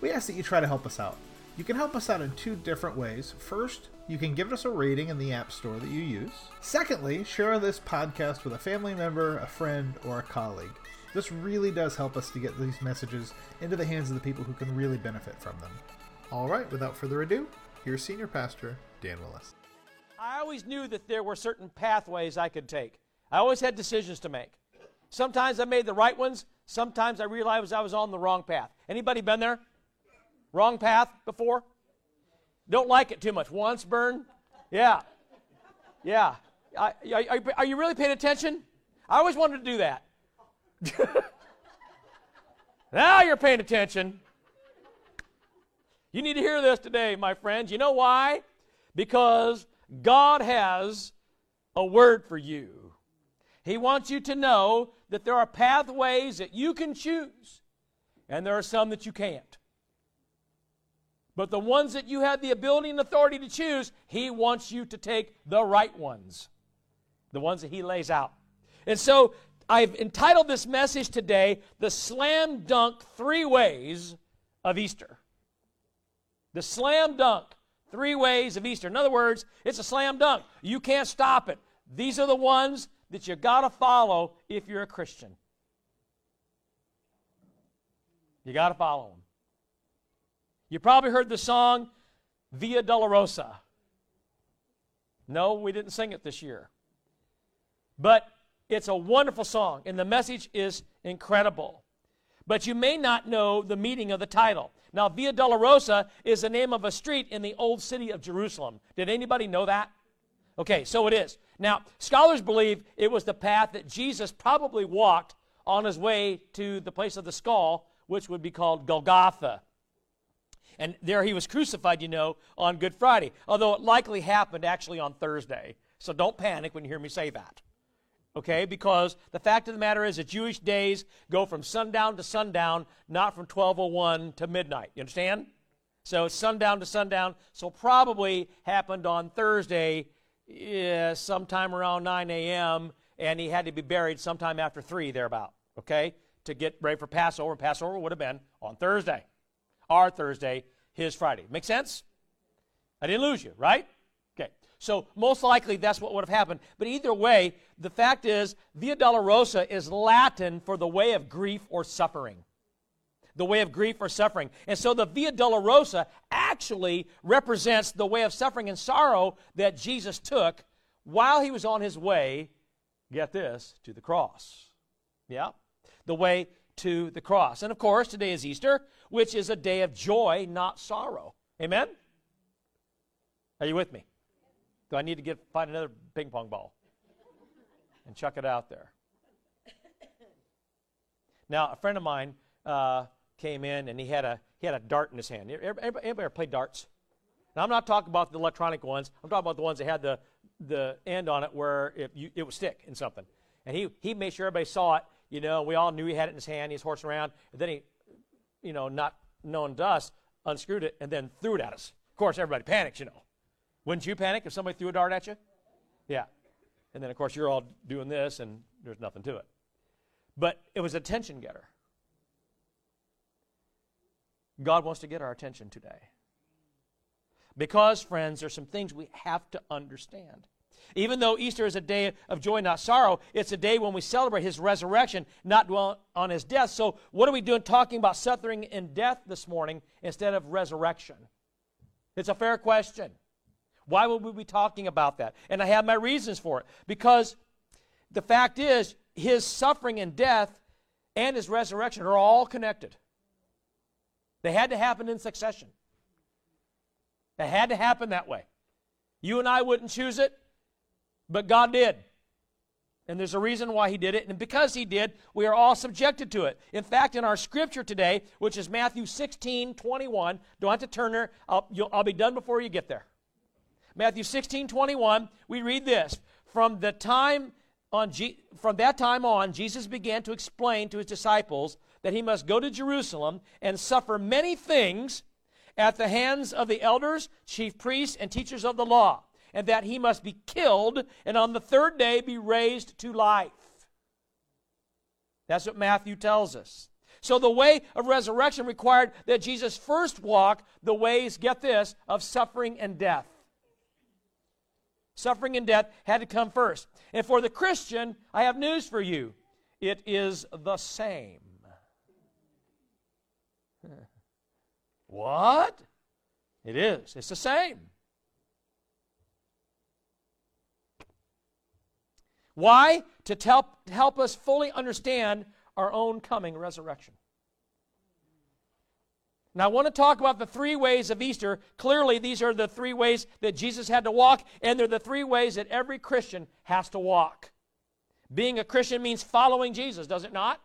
we ask that you try to help us out. You can help us out in two different ways. First, you can give us a rating in the App Store that you use. Secondly, share this podcast with a family member, a friend, or a colleague. This really does help us to get these messages into the hands of the people who can really benefit from them. All right, without further ado, here's Senior Pastor Dan Willis. I always knew that there were certain pathways I could take. I always had decisions to make. Sometimes I made the right ones, sometimes I realized I was on the wrong path. Anybody been there? Wrong path before? Don't like it too much. Once burned? Yeah. Yeah. Are you really paying attention? I always wanted to do that. now you're paying attention. You need to hear this today, my friends. You know why? Because God has a word for you. He wants you to know that there are pathways that you can choose, and there are some that you can't. But the ones that you have the ability and authority to choose, He wants you to take the right ones, the ones that He lays out. And so I've entitled this message today, The Slam Dunk Three Ways of Easter. The Slam Dunk Three Ways of Easter. In other words, it's a slam dunk. You can't stop it. These are the ones that you got to follow if you're a Christian. You got to follow them. You probably heard the song Via Dolorosa. No, we didn't sing it this year. But it's a wonderful song, and the message is incredible. But you may not know the meaning of the title. Now, Via Dolorosa is the name of a street in the old city of Jerusalem. Did anybody know that? Okay, so it is. Now, scholars believe it was the path that Jesus probably walked on his way to the place of the skull, which would be called Golgotha. And there he was crucified, you know, on Good Friday, although it likely happened actually on Thursday. So don't panic when you hear me say that. Okay, because the fact of the matter is that Jewish days go from sundown to sundown, not from 1201 to midnight. You understand? So sundown to sundown. So probably happened on Thursday, yeah, sometime around 9 a.m., and he had to be buried sometime after 3, thereabout. Okay? To get ready for Passover. Passover would have been on Thursday our Thursday, his Friday. Make sense? I didn't lose you, right? Okay. So most likely that's what would have happened. But either way, the fact is, Via Dolorosa is Latin for the way of grief or suffering. The way of grief or suffering. And so the Via Dolorosa actually represents the way of suffering and sorrow that Jesus took while he was on his way, get this, to the cross. Yeah? The way to the cross. And of course, today is Easter, which is a day of joy, not sorrow. Amen? Are you with me? Do I need to get find another ping pong ball and chuck it out there? Now, a friend of mine uh, came in and he had a he had a dart in his hand. Anybody, anybody ever play darts? Now, I'm not talking about the electronic ones. I'm talking about the ones that had the the end on it where you, it would stick in something. And he he made sure everybody saw it. You know, we all knew he had it in his hand. He's horsing around. And then he you know, not known to us, unscrewed it, and then threw it at us. Of course, everybody panics, you know. Wouldn't you panic if somebody threw a dart at you? Yeah. And then, of course, you're all doing this, and there's nothing to it. But it was a attention getter. God wants to get our attention today. Because, friends, there's some things we have to understand. Even though Easter is a day of joy, not sorrow, it's a day when we celebrate his resurrection, not dwell on his death. So, what are we doing talking about suffering and death this morning instead of resurrection? It's a fair question. Why would we be talking about that? And I have my reasons for it. Because the fact is, his suffering and death and his resurrection are all connected. They had to happen in succession. They had to happen that way. You and I wouldn't choose it. But God did. And there's a reason why he did it. And because he did, we are all subjected to it. In fact, in our scripture today, which is Matthew 16, 21, don't have to turn there. I'll, I'll be done before you get there. Matthew 16, 21, we read this. From the time on G- from that time on, Jesus began to explain to his disciples that he must go to Jerusalem and suffer many things at the hands of the elders, chief priests, and teachers of the law and that he must be killed and on the third day be raised to life. That's what Matthew tells us. So the way of resurrection required that Jesus first walk the ways, get this, of suffering and death. Suffering and death had to come first. And for the Christian, I have news for you. It is the same. What? It is. It's the same. Why? To help, help us fully understand our own coming resurrection. Now, I want to talk about the three ways of Easter. Clearly, these are the three ways that Jesus had to walk, and they're the three ways that every Christian has to walk. Being a Christian means following Jesus, does it not?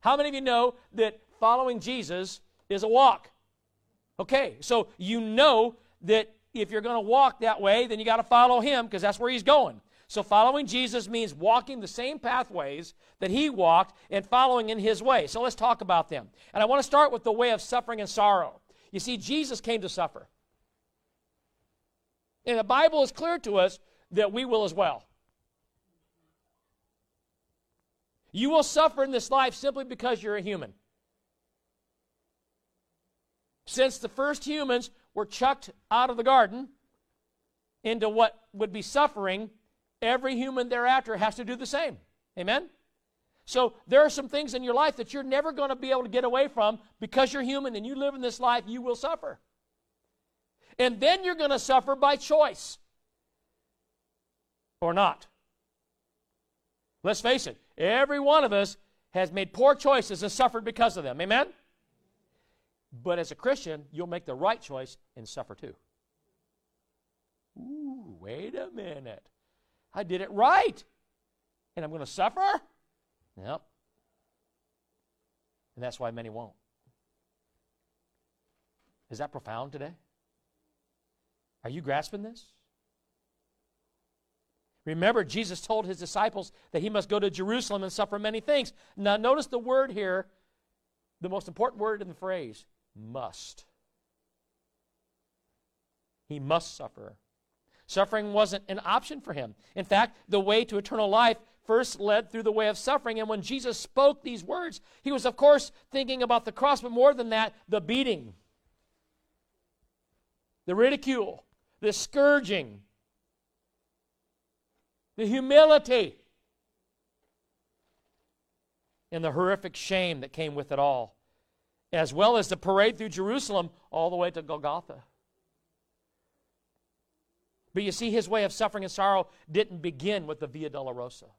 How many of you know that following Jesus is a walk? Okay, so you know that if you're going to walk that way, then you got to follow him because that's where he's going. So following Jesus means walking the same pathways that he walked and following in his way. So let's talk about them. And I want to start with the way of suffering and sorrow. You see, Jesus came to suffer. And the Bible is clear to us that we will as well. You will suffer in this life simply because you're a human. Since the first humans were chucked out of the garden into what would be suffering, every human thereafter has to do the same. Amen? So there are some things in your life that you're never going to be able to get away from because you're human and you live in this life, you will suffer. And then you're going to suffer by choice or not. Let's face it, every one of us has made poor choices and suffered because of them. Amen? But as a Christian, you'll make the right choice and suffer too. Ooh, wait a minute. I did it right. And I'm going to suffer? Yep. And that's why many won't. Is that profound today? Are you grasping this? Remember, Jesus told his disciples that he must go to Jerusalem and suffer many things. Now, notice the word here, the most important word in the phrase must. He must suffer. Suffering wasn't an option for him. In fact, the way to eternal life first led through the way of suffering. And when Jesus spoke these words, he was, of course, thinking about the cross, but more than that, the beating, the ridicule, the scourging, the humility, and the horrific shame that came with it all, as well as the parade through Jerusalem all the way to Golgotha. But you see, his way of suffering and sorrow didn't begin with the Via Dolorosa.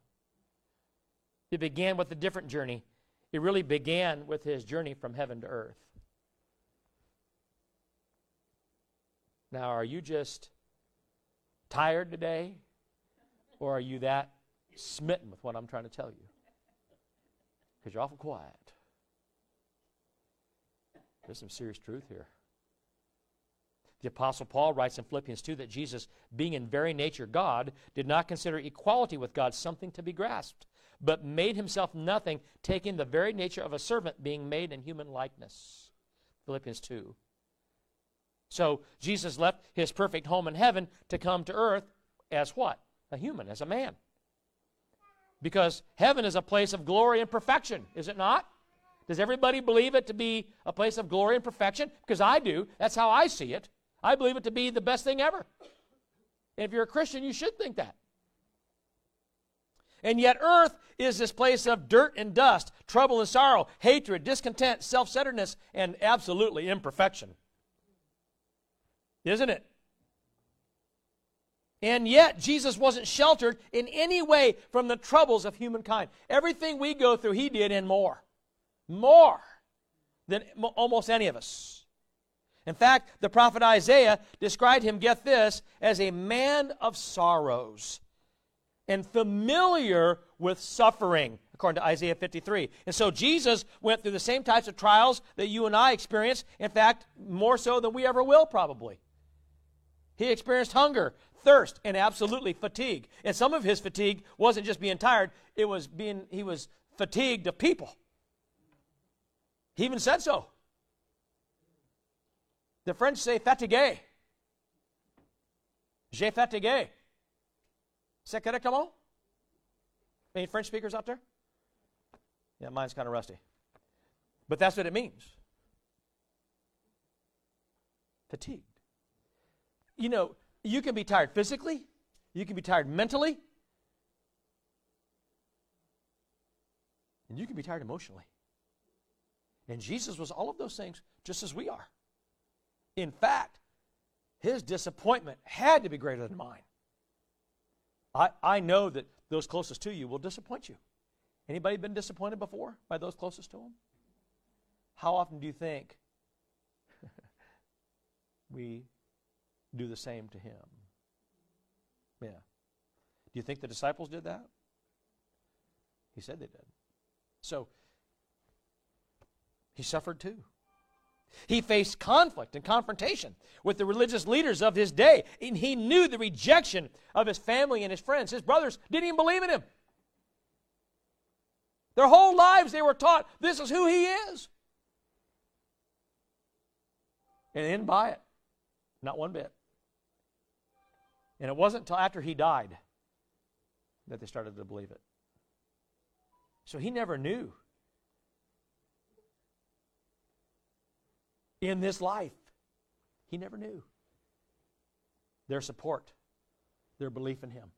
It began with a different journey. It really began with his journey from heaven to earth. Now, are you just tired today? Or are you that smitten with what I'm trying to tell you? Because you're awful quiet. There's some serious truth here. The Apostle Paul writes in Philippians 2 that Jesus, being in very nature God, did not consider equality with God something to be grasped, but made himself nothing, taking the very nature of a servant, being made in human likeness. Philippians 2. So Jesus left his perfect home in heaven to come to earth as what? A human, as a man. Because heaven is a place of glory and perfection, is it not? Does everybody believe it to be a place of glory and perfection? Because I do. That's how I see it. I believe it to be the best thing ever. And if you're a Christian, you should think that. And yet, earth is this place of dirt and dust, trouble and sorrow, hatred, discontent, self centeredness, and absolutely imperfection. Isn't it? And yet, Jesus wasn't sheltered in any way from the troubles of humankind. Everything we go through, he did and more. More than almost any of us. In fact, the prophet Isaiah described him, get this, as a man of sorrows and familiar with suffering, according to Isaiah 53. And so Jesus went through the same types of trials that you and I experience, in fact, more so than we ever will, probably. He experienced hunger, thirst, and absolutely fatigue. And some of his fatigue wasn't just being tired, it was being he was fatigued of people. He even said so. The French say fatigué. J'ai fatigué. C'est correctement? Any French speakers out there? Yeah, mine's kind of rusty. But that's what it means. Fatigued. You know, you can be tired physically, you can be tired mentally, and you can be tired emotionally. And Jesus was all of those things just as we are. In fact, his disappointment had to be greater than mine. I, I know that those closest to you will disappoint you. Anybody been disappointed before by those closest to them? How often do you think we do the same to him? Yeah. Do you think the disciples did that? He said they did. So, he suffered too. He faced conflict and confrontation with the religious leaders of his day, and he knew the rejection of his family and his friends. His brothers didn't even believe in him. Their whole lives they were taught this is who he is. And didn't buy it. Not one bit. And it wasn't until after he died that they started to believe it. So he never knew in this life. He never knew their support, their belief in him.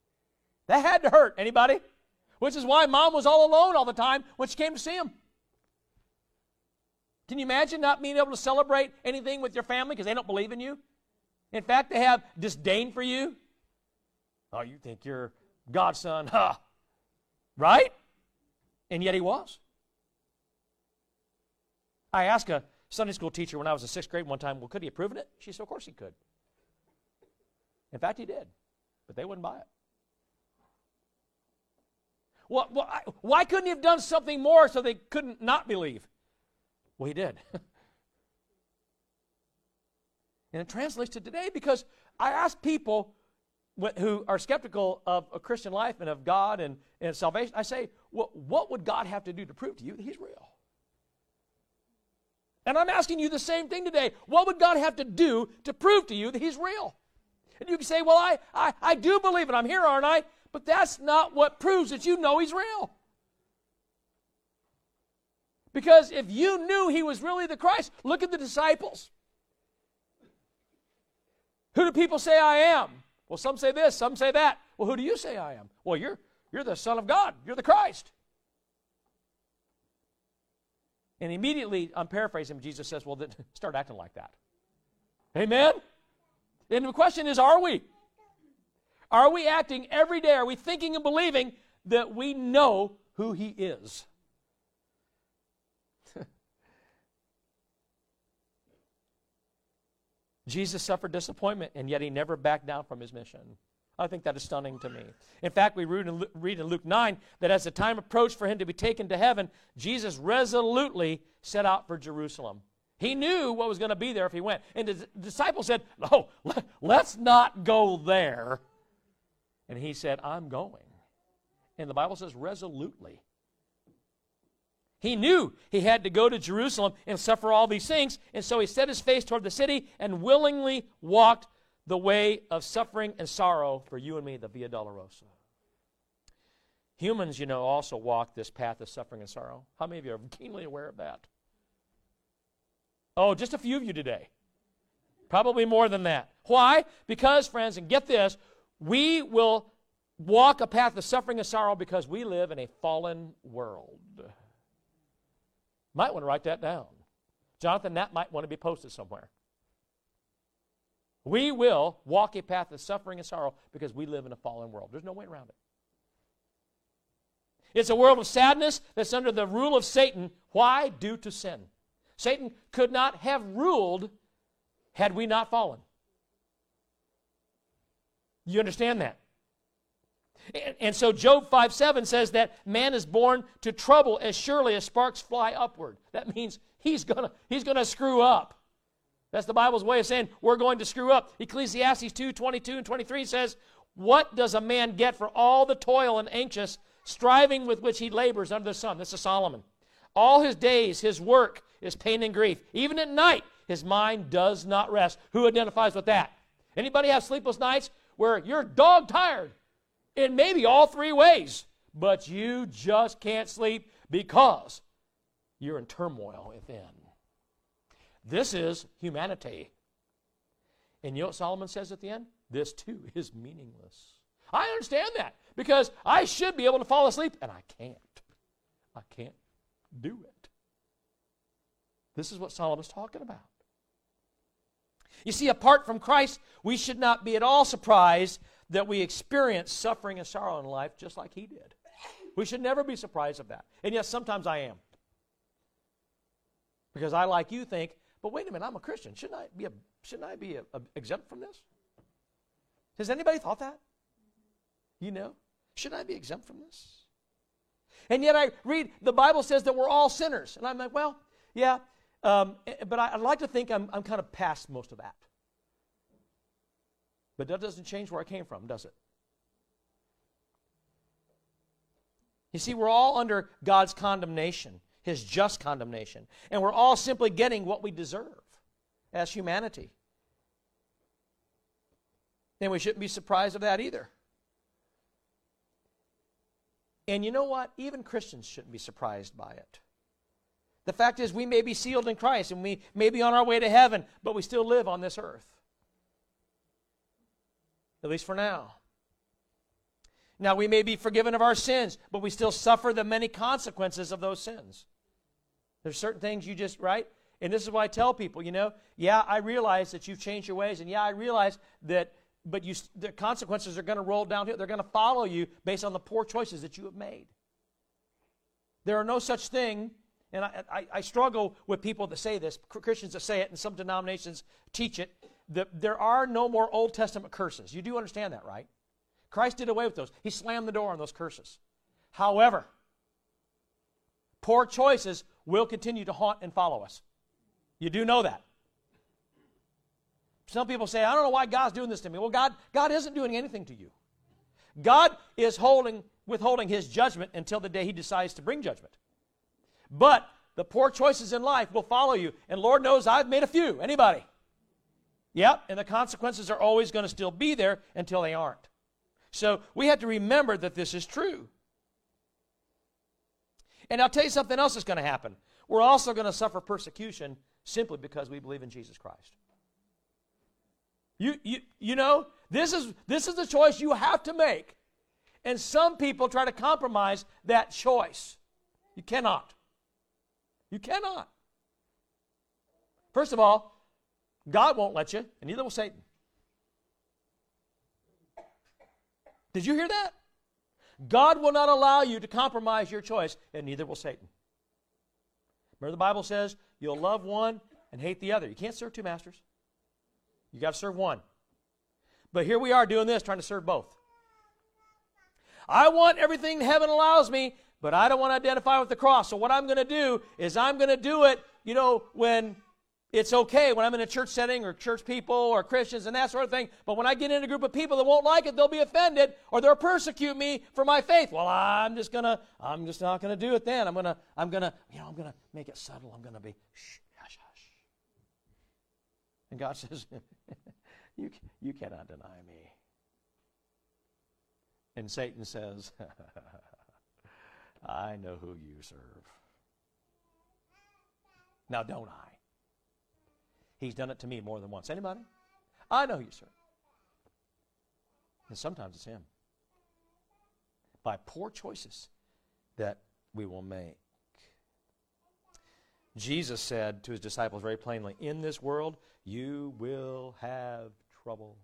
That had to hurt. Anybody? Which is why mom was all alone all the time when she came to see him. Can you imagine not being able to celebrate anything with your family because they don't believe in you? In fact, they have disdain for you. Oh, you think you're God's son, huh? Right? And yet he was. I asked a Sunday school teacher when I was in sixth grade one time, well, could he have proven it? She said, of course he could. In fact, he did, but they wouldn't buy it. Well, I, why couldn't he have done something more so they couldn't not believe? Well, he did. and it translates to today because I ask people who are skeptical of a Christian life and of God and, and salvation, I say, well, what would God have to do to prove to you that He's real? And I'm asking you the same thing today. What would God have to do to prove to you that He's real? And you can say, Well, I, I, I do believe it. I'm here, aren't I? But that's not what proves that you know He's real. Because if you knew He was really the Christ, look at the disciples. Who do people say I am? Well, some say this, some say that. Well, who do you say I am? Well, you're, you're the Son of God, you're the Christ. And immediately, I'm paraphrasing, Jesus says, well, then start acting like that. Amen? And the question is, are we? Are we acting every day? Are we thinking and believing that we know who He is? Jesus suffered disappointment, and yet he never backed down from his mission. I think that is stunning to me. In fact, we read in, Luke 9 that as the time approached for him to be taken to heaven, Jesus resolutely set out for Jerusalem. He knew what was going to be there if he went. And the disciples said, oh, No, let's not go there. And he said, I'm going. And the Bible says, resolutely. He knew he had to go to Jerusalem and suffer all these things, and so he set his face toward the city and willingly walked the way of suffering and sorrow for you and me, the Via Dolorosa. Humans, you know, also walk this path of suffering and sorrow. How many of you are keenly aware of that? Oh, just a few of you today. Probably more than that. Why? Because, friends, and get this, we will walk a path of suffering and sorrow because we live in a fallen world. Might want to write that down. Jonathan, that might want to be posted somewhere. We will walk a path of suffering and sorrow because we live in a fallen world. There's no way around it. It's a world of sadness that's under the rule of Satan. Why? Due to sin. Satan could not have ruled had we not fallen. You understand that? And, and so Job 5 7 says that man is born to trouble as surely as sparks fly upward. That means he's to he's gonna screw up. That's the Bible's way of saying we're going to screw up. Ecclesiastes 2 22 and 23 says, What does a man get for all the toil and anxious striving with which he labors under the sun? This is Solomon. All his days, his work is pain and grief. Even at night, his mind does not rest. Who identifies with that? Anybody have sleepless nights where you're dog tired in maybe all three ways, but you just can't sleep because you're in turmoil within? This is humanity. And you know what Solomon says at the end? This too is meaningless. I understand that because I should be able to fall asleep and I can't. I can't do it. This is what Solomon's talking about. You see, apart from Christ, we should not be at all surprised that we experience suffering and sorrow in life just like he did. We should never be surprised of that. And yes, sometimes I am. Because I, like you, think, but wait a minute, I'm a Christian. Shouldn't I be, a, shouldn't I be a, a, exempt from this? Has anybody thought that? You know? Shouldn't I be exempt from this? And yet I read, the Bible says that we're all sinners. And I'm like, well, yeah, um, eh, but I, would like to think I'm, I'm kind of past most of that. But that doesn't change where I came from, does it? You see, we're all under God's condemnation, His just condemnation. And we're all simply getting what we deserve as humanity. And we shouldn't be surprised of that either. And you know what? Even Christians shouldn't be surprised by it. The fact is, we may be sealed in Christ and we may be on our way to heaven, but we still live on this earth. At least for now. Now, we may be forgiven of our sins, but we still suffer the many consequences of those sins. There's certain things you just, right? And this is why I tell people, you know, yeah, I realize that you've changed your ways, and yeah, I realize that, but you, the consequences are going to roll down here. They're going to follow you based on the poor choices that you have made. There are no such thing and I, I, I, struggle with people that say this, Christians that say it, and some denominations teach it, that there are no more Old Testament curses. You do understand that, right? Christ did away with those. He slammed the door on those curses. However, poor choices will continue to haunt and follow us. You do know that. Some people say, I don't know why God's doing this to me. Well, God, God isn't doing anything to you. God is holding, withholding his judgment until the day he decides to bring judgment. But the poor choices in life will follow you. And Lord knows I've made a few. Anybody? Yep, and the consequences are always going to still be there until they aren't. So we have to remember that this is true. And I'll tell you something else that's going to happen. We're also going to suffer persecution simply because we believe in Jesus Christ. You, you, you know, this is, this is a choice you have to make. And some people try to compromise that choice. You cannot. You cannot. First of all, God won't let you, and neither will Satan. Did you hear that? God will not allow you to compromise your choice, and neither will Satan. Remember, the Bible says you'll love one and hate the other. You can't serve two masters. You got to serve one. But here we are doing this, trying to serve both. I want everything heaven allows me, but I don't want to identify with the cross. So what I'm going to do is I'm going to do it, you know, when it's okay, when I'm in a church setting or church people or Christians and that sort of thing. But when I get in a group of people that won't like it, they'll be offended or they'll persecute me for my faith. Well, I'm just to, I'm just not to do it then. I'm to, I'm to, you know, I'm to make it subtle. I'm to be, shh, hush, hush. And God says, you, you cannot deny me. And Satan says, I know who you serve. Now, don't I? He's done it to me more than once. Anybody? I know you sir. And sometimes it's him. By poor choices that we will make. Jesus said to his disciples very plainly, In this world you will have trouble.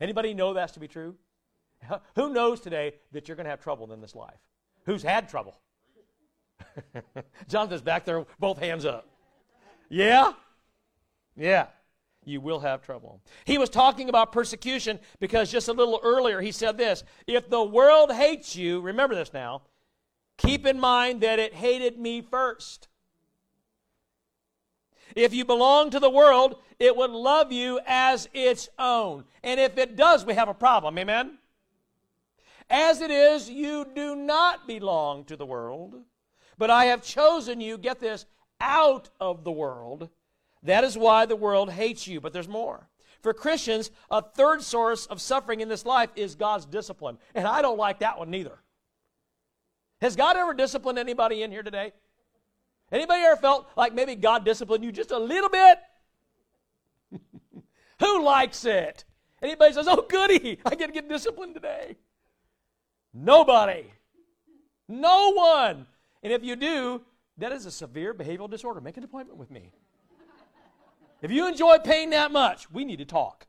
Anybody know that's to be true? Who knows today that you're going to have trouble in this life? Who's had trouble? Jonathan's back there, both hands up. Yeah? Yeah. You will have trouble. He was talking about persecution because just a little earlier he said this If the world hates you, remember this now, keep in mind that it hated me first. If you belong to the world, it would love you as its own. And if it does, we have a problem. Amen? As it is, you do not belong to the world, but I have chosen you, get this, out of the world. That is why the world hates you. But there's more. For Christians, a third source of suffering in this life is God's discipline. And I don't like that one neither. Has God ever disciplined anybody in here today? Anybody ever felt like maybe God disciplined you just a little bit? Who likes it? Anybody says, oh, goody, I get to get disciplined today. Nobody. No one. And if you do, that is a severe behavioral disorder. Make an appointment with me. If you enjoy pain that much, we need to talk.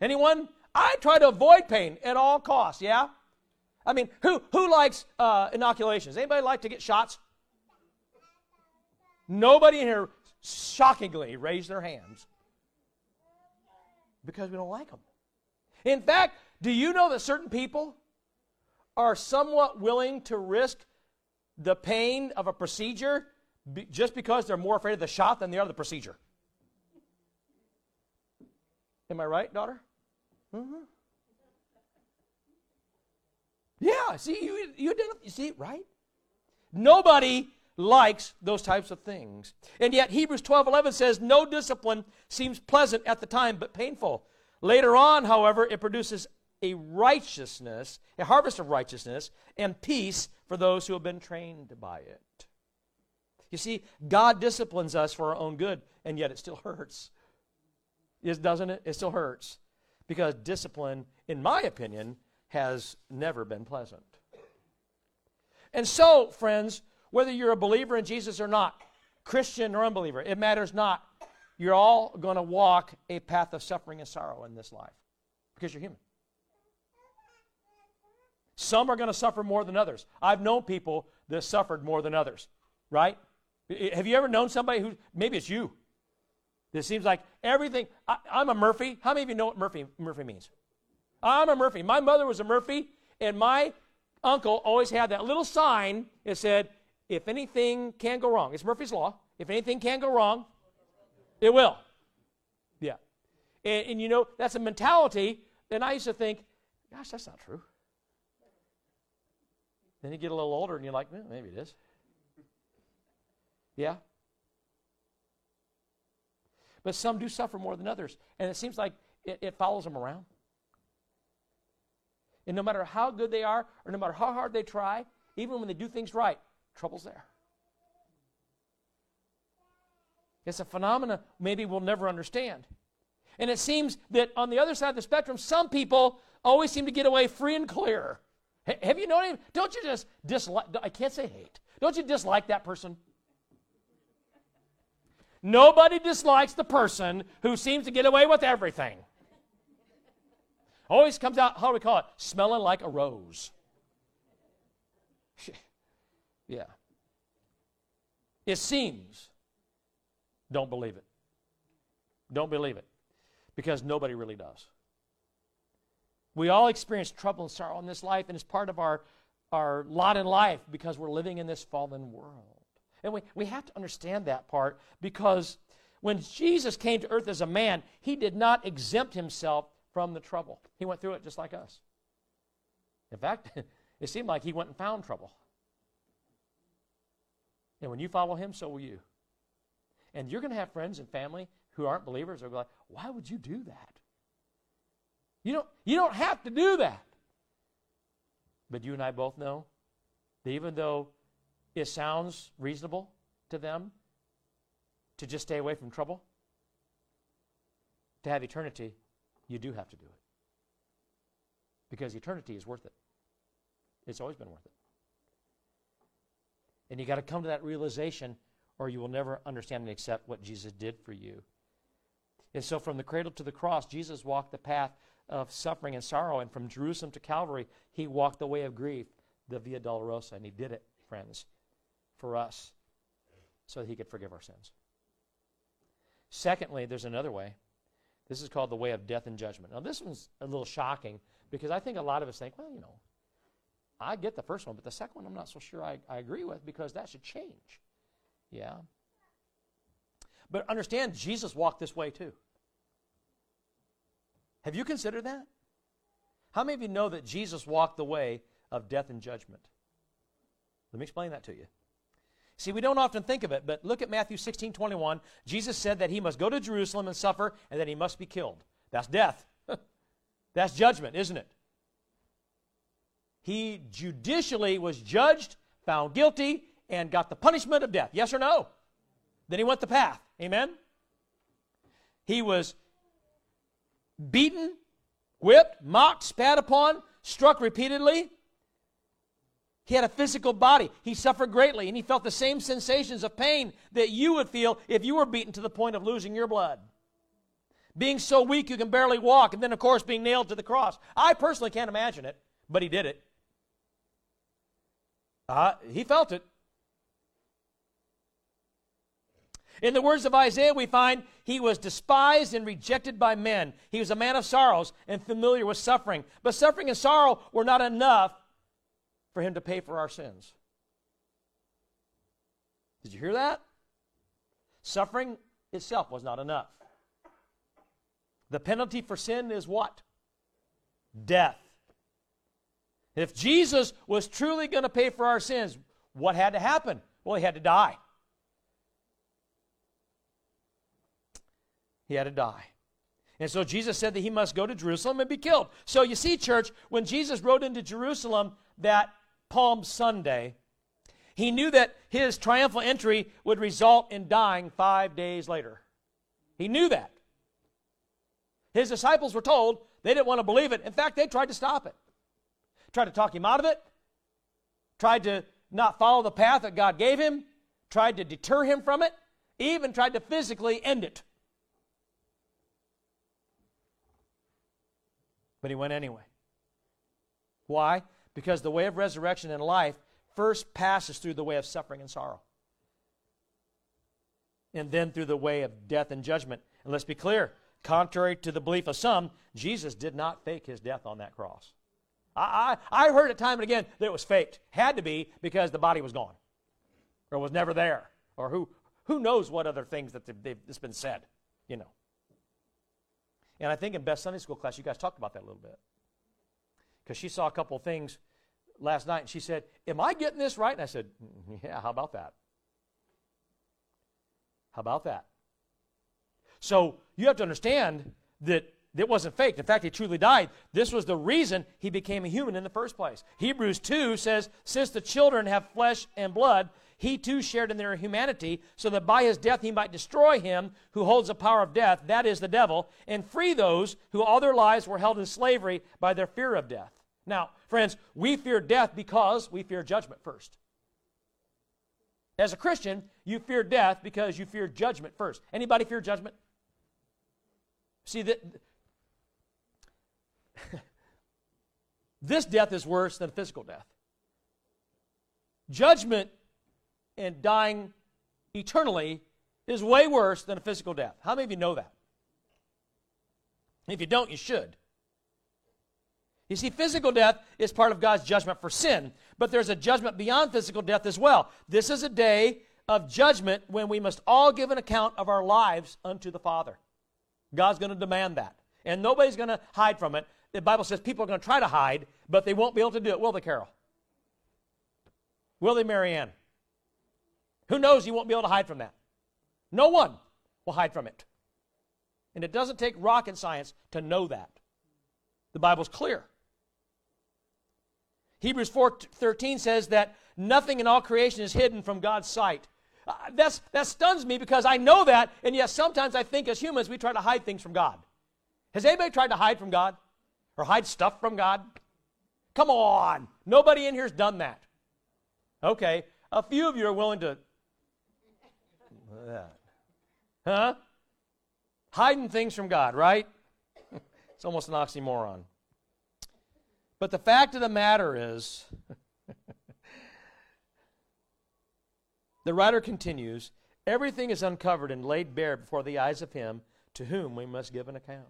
Anyone? I try to avoid pain at all costs, yeah? I mean, who, who likes uh, inoculations? Anybody like to get shots? Nobody in here shockingly raised their hands because we don't like them. In fact, do you know that certain people are somewhat willing to risk the pain of a procedure just because they're more afraid of the shot than they are of the procedure? Am I right, daughter? Mm-hmm. Yeah, see, you, you, you see, right? Nobody likes those types of things. And yet Hebrews 12:11 says no discipline seems pleasant at the time but painful. Later on, however, it produces a righteousness, a harvest of righteousness and peace for those who have been trained by it. You see, God disciplines us for our own good, and yet it still hurts. Is, doesn't it? It still hurts. Because discipline, in my opinion, has never been pleasant. And so, friends, whether you're a believer in Jesus or not, Christian or unbeliever, it matters not. You're all going to walk a path of suffering and sorrow in this life because you're human. Some are going to suffer more than others. I've known people that suffered more than others, right? Have you ever known somebody who, maybe it's you, it seems like everything, I, am a Murphy. How many of you know what Murphy, Murphy means? I'm a Murphy. My mother was a Murphy, and my uncle always had that little sign that said, if anything can go wrong, it's Murphy's Law. If anything can go wrong, it will. Yeah. And, and you know, that's a mentality. And I used to think, gosh, that's not true. Then you get a little older and you're like, well, maybe it is. Yeah. But some do suffer more than others. And it seems like it, it follows them around. And no matter how good they are, or no matter how hard they try, even when they do things right, trouble's there. It's a phenomena maybe we'll never understand. And it seems that on the other side of the spectrum, some people always seem to get away free and clear. H- have you noticed? Don't you just dislike, I can't say hate. Don't you dislike that person? Nobody dislikes the person who seems to get away with everything. Always comes out, how do we call it? Smelling like a rose. Yeah. It seems. Don't believe it. Don't believe it. Because nobody really does. We all experience trouble and sorrow in this life, and it's part of our, our lot in life because we're living in this fallen world. And we, we have to understand that part because when Jesus came to earth as a man, he did not exempt himself from the trouble. He went through it just like us. In fact, it seemed like he went and found trouble. And when you follow him, so will you. And you're going to have friends and family who aren't believers are like, why would you do that? You don't, you don't have to do that. But you and I both know that even though it sounds reasonable to them to just stay away from trouble, to have eternity, you do have to do it. Because eternity is worth it. It's always been worth it. And you got to come to that realization, or you will never understand and accept what Jesus did for you. And so, from the cradle to the cross, Jesus walked the path of suffering and sorrow. And from Jerusalem to Calvary, he walked the way of grief, the Via Dolorosa. And he did it, friends, for us, so that he could forgive our sins. Secondly, there's another way. This is called the way of death and judgment. Now, this one's a little shocking because I think a lot of us think, well, you know, I get the first one, but the second one I'm not so sure I, I agree with because that should change. Yeah. But understand, Jesus walked this way too. Have you considered that? How many of you know that Jesus walked the way of death and judgment? Let me explain that to you. See, we don't often think of it, but look at Matthew 16 21. Jesus said that he must go to Jerusalem and suffer and that he must be killed. That's death. That's judgment, isn't it? He judicially was judged, found guilty, and got the punishment of death. Yes or no? Then he went the path. Amen? He was beaten, whipped, mocked, spat upon, struck repeatedly. He had a physical body. He suffered greatly, and he felt the same sensations of pain that you would feel if you were beaten to the point of losing your blood. Being so weak you can barely walk, and then, of course, being nailed to the cross. I personally can't imagine it, but he did it. Uh, he felt it. In the words of Isaiah, we find he was despised and rejected by men. He was a man of sorrows and familiar with suffering. But suffering and sorrow were not enough for him to pay for our sins. Did you hear that? Suffering itself was not enough. The penalty for sin is what? Death. If Jesus was truly going to pay for our sins, what had to happen? Well, he had to die. He had to die. And so Jesus said that he must go to Jerusalem and be killed. So you see, church, when Jesus rode into Jerusalem that Palm Sunday, he knew that his triumphal entry would result in dying five days later. He knew that. His disciples were told they didn't want to believe it. In fact, they tried to stop it, tried to talk him out of it, tried to not follow the path that God gave him, tried to deter him from it, even tried to physically end it. But he went anyway. Why? Because the way of resurrection and life first passes through the way of suffering and sorrow. And then through the way of death and judgment. And let's be clear contrary to the belief of some, Jesus did not fake his death on that cross. I, I, heard it time and again that it was faked. Had to be because the body was gone or was never there. Or who, who knows what other things that they've, they've, it's been said, you know. And I think in Best Sunday School class, you guys talked about that a little bit. Because she saw a couple of things last night and she said, Am I getting this right? And I said, mm, Yeah, how about that? How about that? So you have to understand that it wasn't faked. In fact, he truly died. This was the reason he became a human in the first place. Hebrews 2 says, Since the children have flesh and blood, he too shared in their humanity, so that by his death he might destroy him who holds the power of death, that is the devil, and free those who all their lives were held in slavery by their fear of death. Now, friends, we fear death because we fear judgment first. As a Christian, you fear death because you fear judgment first. Anybody fear judgment? See that this death is worse than a physical death. Judgment and dying eternally is way worse than a physical death. How many of you know that? If you don't, you should. You see, physical death is part of God's judgment for sin, but there's a judgment beyond physical death as well. This is a day of judgment when we must all give an account of our lives unto the Father. God's going to demand that. And nobody's going to hide from it. The Bible says people are going to try to hide, but they won't be able to do it, will they, Carol? Will they, Marianne? Who knows you won't be able to hide from that? No one will hide from it. And it doesn't take rocket science to know that. The Bible's clear. Hebrews 4:13 says that nothing in all creation is hidden from God's sight. Uh, that's, that stuns me because I know that, and yet sometimes I think as humans we try to hide things from God. Has anybody tried to hide from God? Or hide stuff from God? Come on. Nobody in here's done that. Okay. A few of you are willing to. Huh? Hiding things from God, right? it's almost an oxymoron. But the fact of the matter is, the writer continues everything is uncovered and laid bare before the eyes of him to whom we must give an account.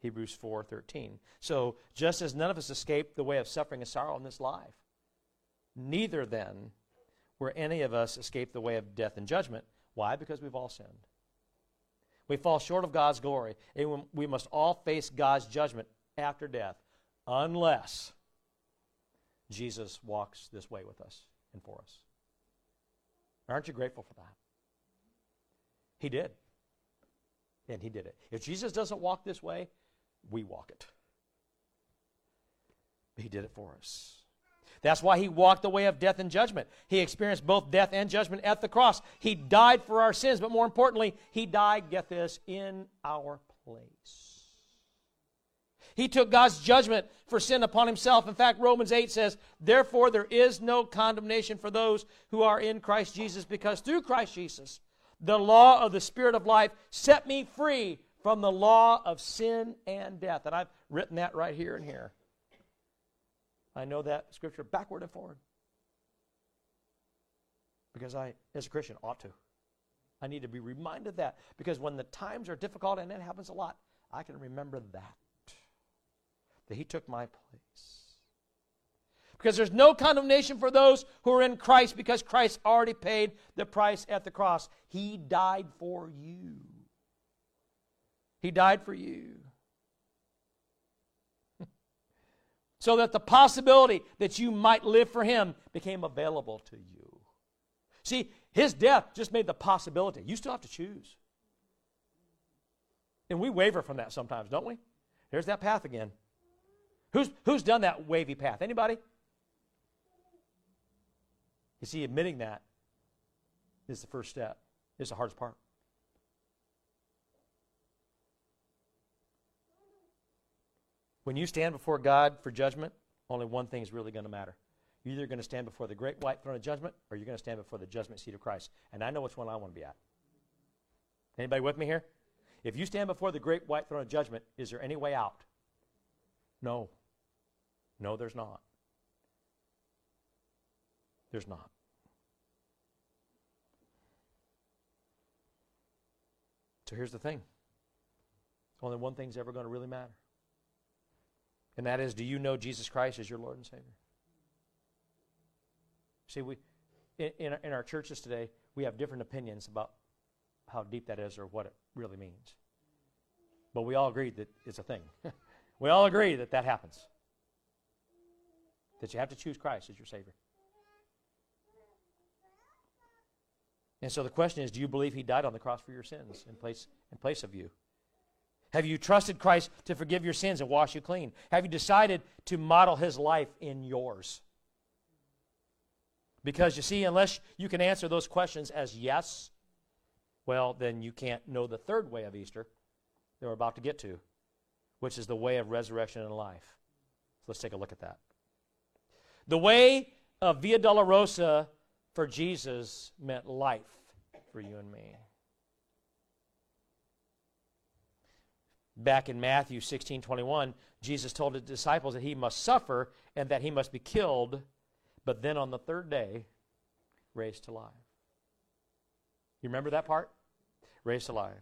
Hebrews 4:13. So, just as none of us escaped the way of suffering and sorrow in this life, neither then were any of us escape the way of death and judgment. Why? Because we've all sinned. We fall short of God's glory, and we must all face God's judgment after death unless Jesus walks this way with us and for us. Aren't you grateful for that? He did. And he did it. If Jesus doesn't walk this way, we walk it. He did it for us. That's why he walked the way of death and judgment. He experienced both death and judgment at the cross. He died for our sins, but more importantly, he died, get this, in our place. He took God's judgment for sin upon himself. In fact, Romans 8 says, Therefore, there is no condemnation for those who are in Christ Jesus, because through Christ Jesus, the law of the Spirit of life set me free from the law of sin and death. And I've written that right here and here. I know that scripture backward and forward. Because I, as a Christian, ought to. I need to be reminded of that. Because when the times are difficult, and that happens a lot, I can remember that. That He took my place. Because there's no condemnation for those who are in Christ because Christ already paid the price at the cross. He died for you. He died for you. so that the possibility that you might live for Him became available to you. See, His death just made the possibility. You still have to choose. And we waver from that sometimes, don't we? There's that path again. Who's, who's done that wavy path? Anybody? You see, admitting that is the first step. It's the hardest part. When you stand before God for judgment, only one thing is really going to matter. You're either going to stand before the great white throne of judgment or you're going to stand before the judgment seat of Christ. And I know which one I want to be at. Anybody with me here? If you stand before the great white throne of judgment, is there any way out? No. No, there's not. There's not. So here's the thing only one thing's ever going to really matter. And that is do you know Jesus Christ as your Lord and Savior? See, we, in, in our churches today, we have different opinions about how deep that is or what it really means. But we all agree that it's a thing. we all agree that that happens. That you have to choose Christ as your Savior. And so the question is do you believe He died on the cross for your sins in place, in place of you? Have you trusted Christ to forgive your sins and wash you clean? Have you decided to model his life in yours? Because you see, unless you can answer those questions as yes, well, then you can't know the third way of Easter that we're about to get to, which is the way of resurrection and life. So let's take a look at that. The way of Via Dolorosa for Jesus meant life for you and me. Back in Matthew 16 21, Jesus told his disciples that he must suffer and that he must be killed, but then on the third day, raised to life. You remember that part? Raised to life.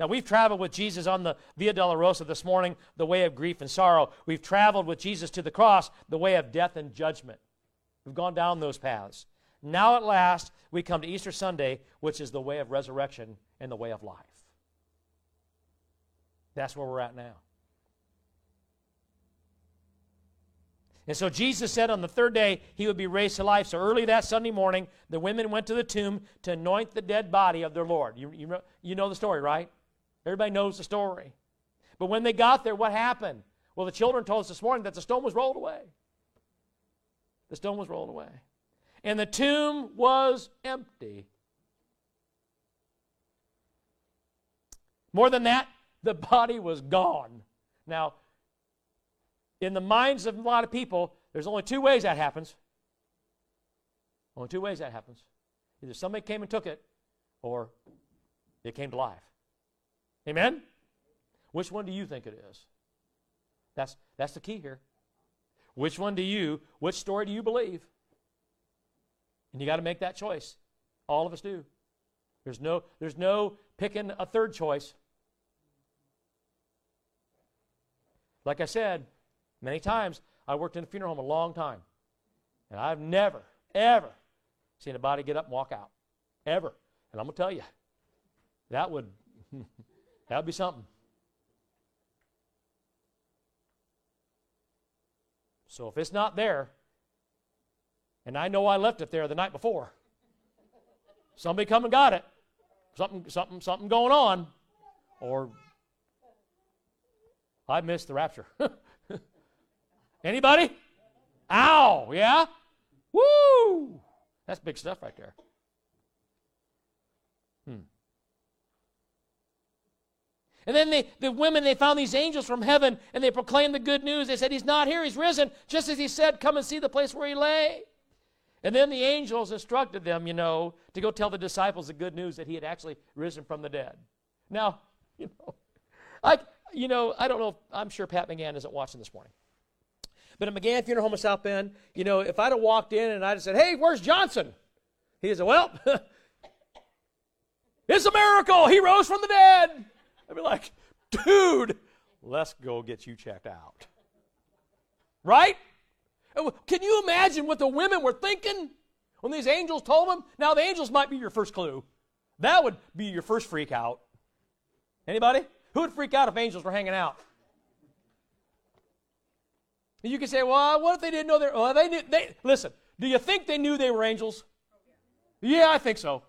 Now, we've traveled with Jesus on the Via Dolorosa this morning, the way of grief and sorrow. We've traveled with Jesus to the cross, the way of death and judgment. We've gone down those paths. Now, at last, we come to Easter Sunday, which is the way of resurrection and the way of life. That's where we're at now. And so Jesus said on the third day he would be raised to life. So early that Sunday morning, the women went to the tomb to anoint the dead body of their Lord. You, you, you know the story, right? Everybody knows the story. But when they got there, what happened? Well, the children told us this morning that the stone was rolled away. The stone was rolled away. And the tomb was empty. More than that, the body was gone. Now, in the minds of a lot of people, there's only two ways that happens. Only two ways that happens. Either somebody came and took it, or it came to life. Amen? Which one do you think it is? That's, that's the key here. Which one do you, which story do you believe? And you got to make that choice. All of us do. There's no, there's no picking a third choice. Like I said many times, I worked in a funeral home a long time. And I've never, ever seen a body get up and walk out. Ever. And I'm going to tell you, that would, that would be something. So if it's not there, and I know I left it there the night before, somebody come and got it. Something, something, something going on, or I missed the rapture. Anybody? Ow, yeah? Woo! That's big stuff right there. And then they, the women, they found these angels from heaven and they proclaimed the good news. They said, He's not here, He's risen. Just as He said, Come and see the place where He lay. And then the angels instructed them, you know, to go tell the disciples the good news that He had actually risen from the dead. Now, you know, I, you know, I don't know, if, I'm sure Pat McGann isn't watching this morning. But at McGann Funeral Home in South Bend, you know, if I'd have walked in and I'd have said, Hey, where's Johnson? He'd say, Well, it's a miracle. He rose from the dead. I'd be like, dude, let's go get you checked out. Right? Can you imagine what the women were thinking when these angels told them? Now, the angels might be your first clue. That would be your first freak out. Anybody? Who would freak out if angels were hanging out? You can say, well, what if they didn't know they're, well, they knew, they, listen, do you think they knew they were angels? Yeah, I think so.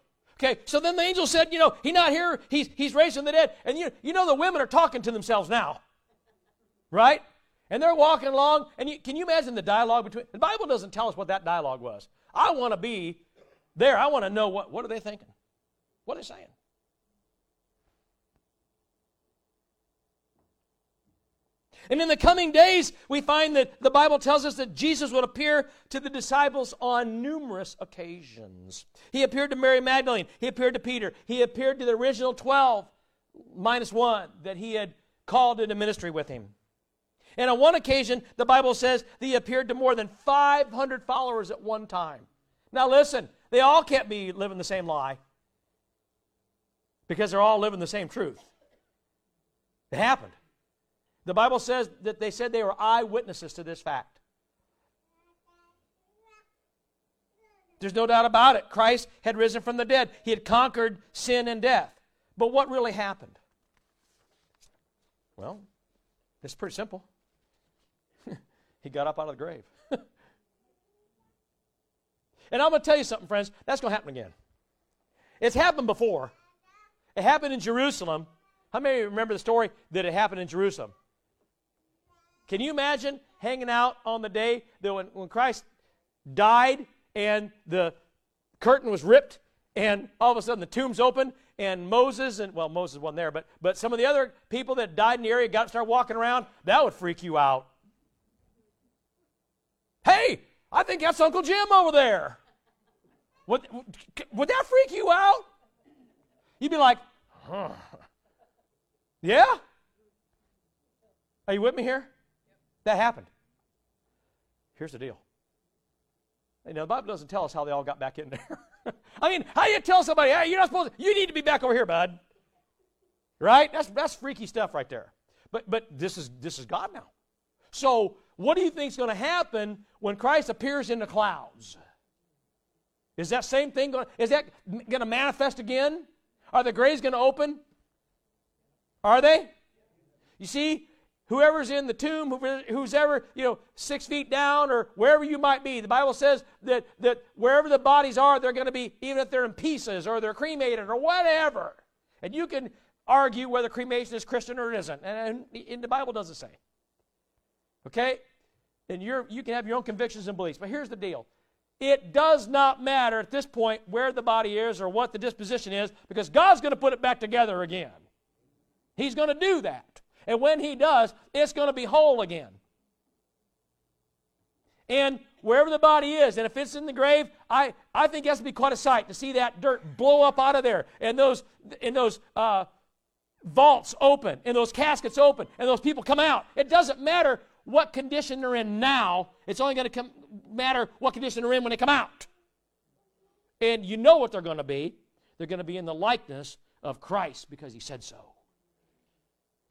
Okay, so then the angel said, you know, he's not here, he's, he's raising the dead. And you, you know the women are talking to themselves now, right? And they're walking along, and you, can you imagine the dialogue between, the Bible doesn't tell us what that dialogue was. I want to be there. I want to know what, what are they thinking? What are they saying? And in the coming days, we find that the Bible tells us that Jesus would appear to the disciples on numerous occasions. He appeared to Mary Magdalene, he appeared to Peter, he appeared to the original 12, minus one, that he had called into ministry with him. And on one occasion, the Bible says that he appeared to more than 500 followers at one time. Now, listen, they all can't be living the same lie because they're all living the same truth. It happened. The Bible says that they said they were eyewitnesses to this fact. There's no doubt about it. Christ had risen from the dead, He had conquered sin and death. But what really happened? Well, it's pretty simple. he got up out of the grave. and I'm going to tell you something, friends. That's going to happen again. It's happened before. It happened in Jerusalem. How many of you remember the story that it happened in Jerusalem? Can you imagine hanging out on the day that when, when Christ died and the curtain was ripped and all of a sudden the tomb's open and Moses and well Moses wasn't there but but some of the other people that died in the area got to start walking around that would freak you out. Hey, I think that's Uncle Jim over there. Would, would that freak you out? You'd be like, huh. yeah? Are you with me here? That happened. Here's the deal. You know, the Bible doesn't tell us how they all got back in there. I mean, how do you tell somebody, hey, you're not supposed to, you need to be back over here, bud? Right? That's, that's freaky stuff right there. But, but this, is, this is God now. So, what do you think is going to happen when Christ appears in the clouds? Is that same thing going? Is that going to manifest again? Are the graves going to open? Are they? You see, whoever's in the tomb, who's ever, you know, six feet down or wherever you might be. The Bible says that, that wherever the bodies are, they're going to be, even if they're in pieces or they're cremated or whatever. And you can argue whether cremation is Christian or it isn't. And, and the Bible doesn't say. Okay? And you're, you can have your own convictions and beliefs. But here's the deal. It does not matter at this point where the body is or what the disposition is because God's going to put it back together again. He's going to do that. And when he does, it's going to be whole again. And wherever the body is, and if it's in the grave, I, I think that's going to be quite a sight to see that dirt blow up out of there and those, and those uh, vaults open and those caskets open and those people come out. It doesn't matter what condition they're in now, it's only going to matter what condition they're in when they come out. And you know what they're going to be. They're going to be in the likeness of Christ because he said so.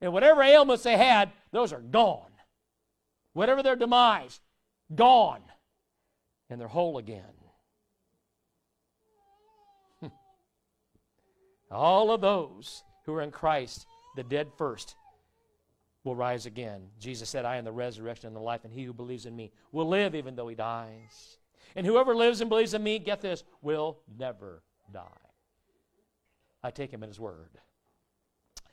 And whatever ailments they had, those are gone. whatever their demise, gone, and they're whole again. All of those who are in Christ, the dead first, will rise again. Jesus said, I am the resurrection and the life, and he who believes in me will live even though he dies. And whoever lives and believes in me, get this, will never die. I take him at his word.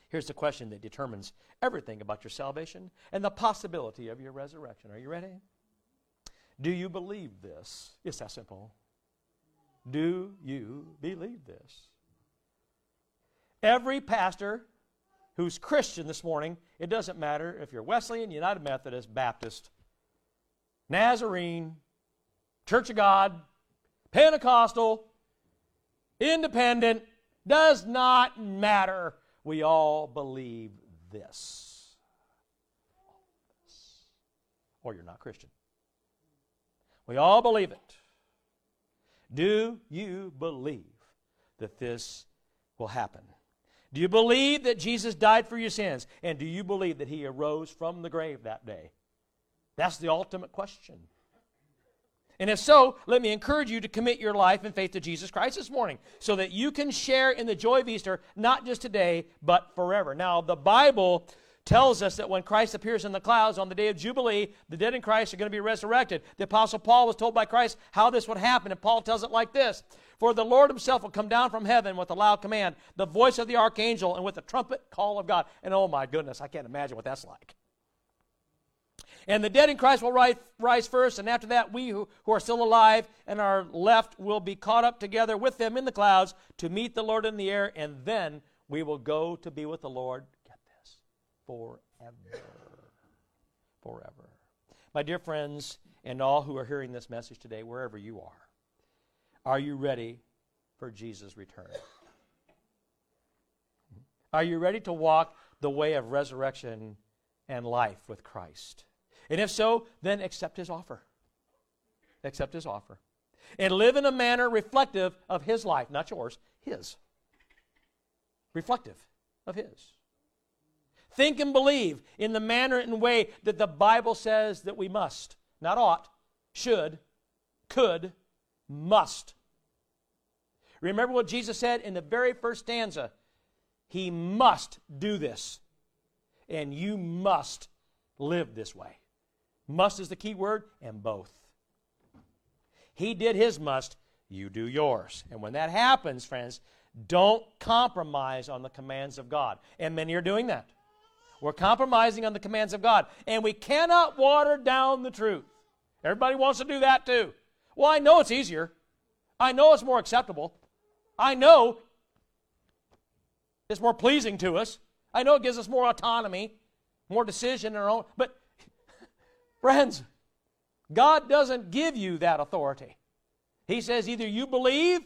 Here's the question that determines everything about your salvation and the possibility of your resurrection. Are you ready? Do you believe this? It's that simple. Do you believe this? Every pastor who's Christian this morning, it doesn't matter if you're Wesleyan, United Methodist, Baptist, Nazarene, Church of God, Pentecostal, Independent, does not matter. We all believe this. Or you're not Christian. We all believe it. Do you believe that this will happen? Do you believe that Jesus died for your sins? And do you believe that he arose from the grave that day? That's the ultimate question. And if so, let me encourage you to commit your life and faith to Jesus Christ this morning so that you can share in the joy of Easter, not just today, but forever. Now, the Bible tells us that when Christ appears in the clouds on the day of Jubilee, the dead in Christ are going to be resurrected. The Apostle Paul was told by Christ how this would happen, and Paul tells it like this For the Lord himself will come down from heaven with a loud command, the voice of the archangel, and with the trumpet call of God. And oh my goodness, I can't imagine what that's like. And the dead in Christ will rise, rise first, and after that, we who, who are still alive and are left will be caught up together with them in the clouds to meet the Lord in the air, and then we will go to be with the Lord. Get this forever. Forever. My dear friends, and all who are hearing this message today, wherever you are, are you ready for Jesus' return? Are you ready to walk the way of resurrection and life with Christ? And if so, then accept his offer. Accept his offer. And live in a manner reflective of his life, not yours, his. Reflective of his. Think and believe in the manner and way that the Bible says that we must. Not ought, should, could, must. Remember what Jesus said in the very first stanza He must do this, and you must live this way. Must is the key word, and both. He did his must, you do yours. And when that happens, friends, don't compromise on the commands of God. And many are doing that. We're compromising on the commands of God. And we cannot water down the truth. Everybody wants to do that too. Well, I know it's easier. I know it's more acceptable. I know it's more pleasing to us. I know it gives us more autonomy, more decision in our own. But Friends, God doesn't give you that authority. He says either you believe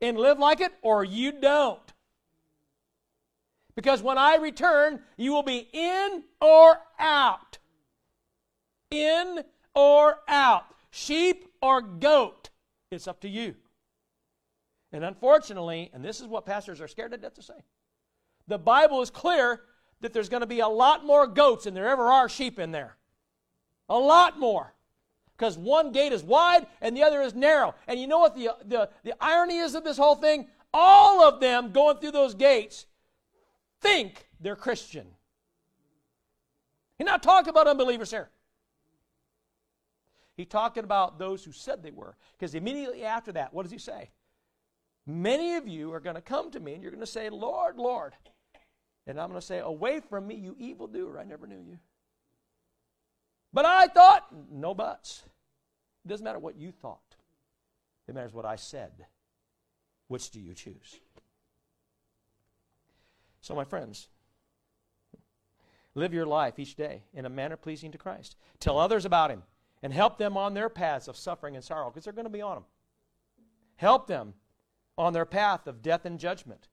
and live like it or you don't. Because when I return, you will be in or out. In or out. Sheep or goat. It's up to you. And unfortunately, and this is what pastors are scared to death to say, the Bible is clear that there's going to be a lot more goats than there ever are sheep in there. A lot more. Because one gate is wide and the other is narrow. And you know what the, the, the irony is of this whole thing? All of them going through those gates think they're Christian. He's not talking about unbelievers here. He's talking about those who said they were. Because immediately after that, what does he say? Many of you are going to come to me and you're going to say, Lord, Lord. And I'm going to say, Away from me, you evildoer, I never knew you. But I thought, no buts. It doesn't matter what you thought, it matters what I said. Which do you choose? So, my friends, live your life each day in a manner pleasing to Christ. Tell others about Him and help them on their paths of suffering and sorrow because they're going to be on them. Help them on their path of death and judgment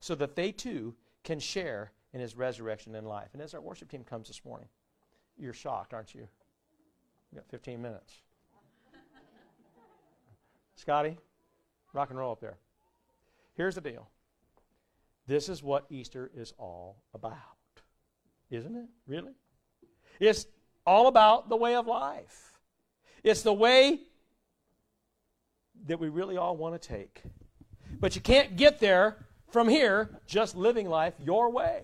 so that they too can share in His resurrection and life. And as our worship team comes this morning, you're shocked, aren't you? You got 15 minutes. Scotty, rock and roll up there. Here's the deal. This is what Easter is all about. Isn't it? Really? It's all about the way of life. It's the way that we really all want to take. But you can't get there from here just living life your way.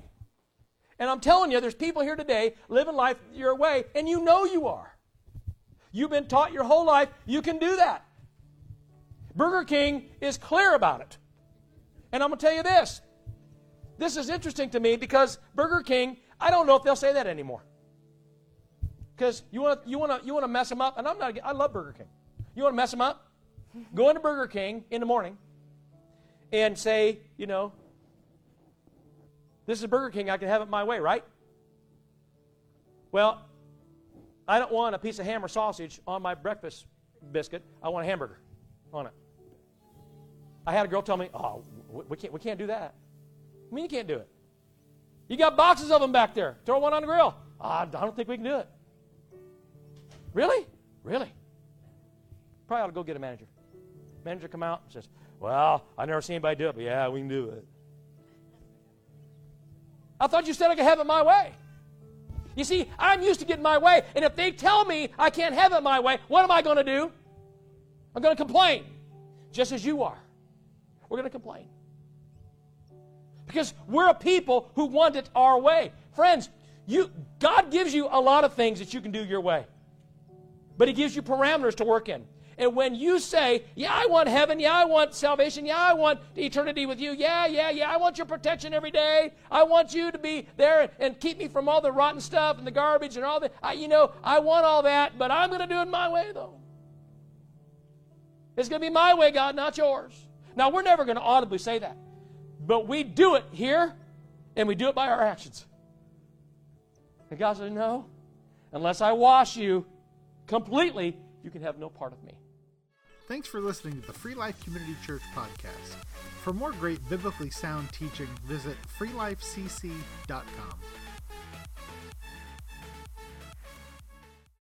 And I'm telling you, there's people here today living life your way, and you know you are. You've been taught your whole life you can do that. Burger King is clear about it. And I'm going to tell you this. This is interesting to me because Burger King, I don't know if they'll say that anymore. Because you want you want to you want to mess them up, and I'm not. I love Burger King. You want to mess them up? Go into Burger King in the morning and say, you know, this is Burger King. I can have it my way, right? Well, I don't want a piece of ham or sausage on my breakfast biscuit. I want a hamburger on it. I had a girl tell me, "Oh, we can't, we can't do that." I mean, you can't do it. You got boxes of them back there. Throw one on the grill. I don't think we can do it. Really? Really? Probably ought to go get a manager. Manager come out and says, Well, I never seen anybody do it, but yeah, we can do it. I thought you said I could have it my way. You see, I'm used to getting my way, and if they tell me I can't have it my way, what am I going to do? I'm going to complain, just as you are. We're going to complain. Because we're a people who want it our way. Friends, you, God gives you a lot of things that you can do your way, but He gives you parameters to work in. And when you say, Yeah, I want heaven, yeah, I want salvation, yeah, I want eternity with you, yeah, yeah, yeah, I want your protection every day, I want you to be there and keep me from all the rotten stuff and the garbage and all that, I, you know, I want all that, but I'm going to do it my way, though. It's going to be my way, God, not yours. Now, we're never going to audibly say that. But we do it here, and we do it by our actions. And God said, No, unless I wash you completely, you can have no part of me. Thanks for listening to the Free Life Community Church podcast. For more great biblically sound teaching, visit freelifecc.com.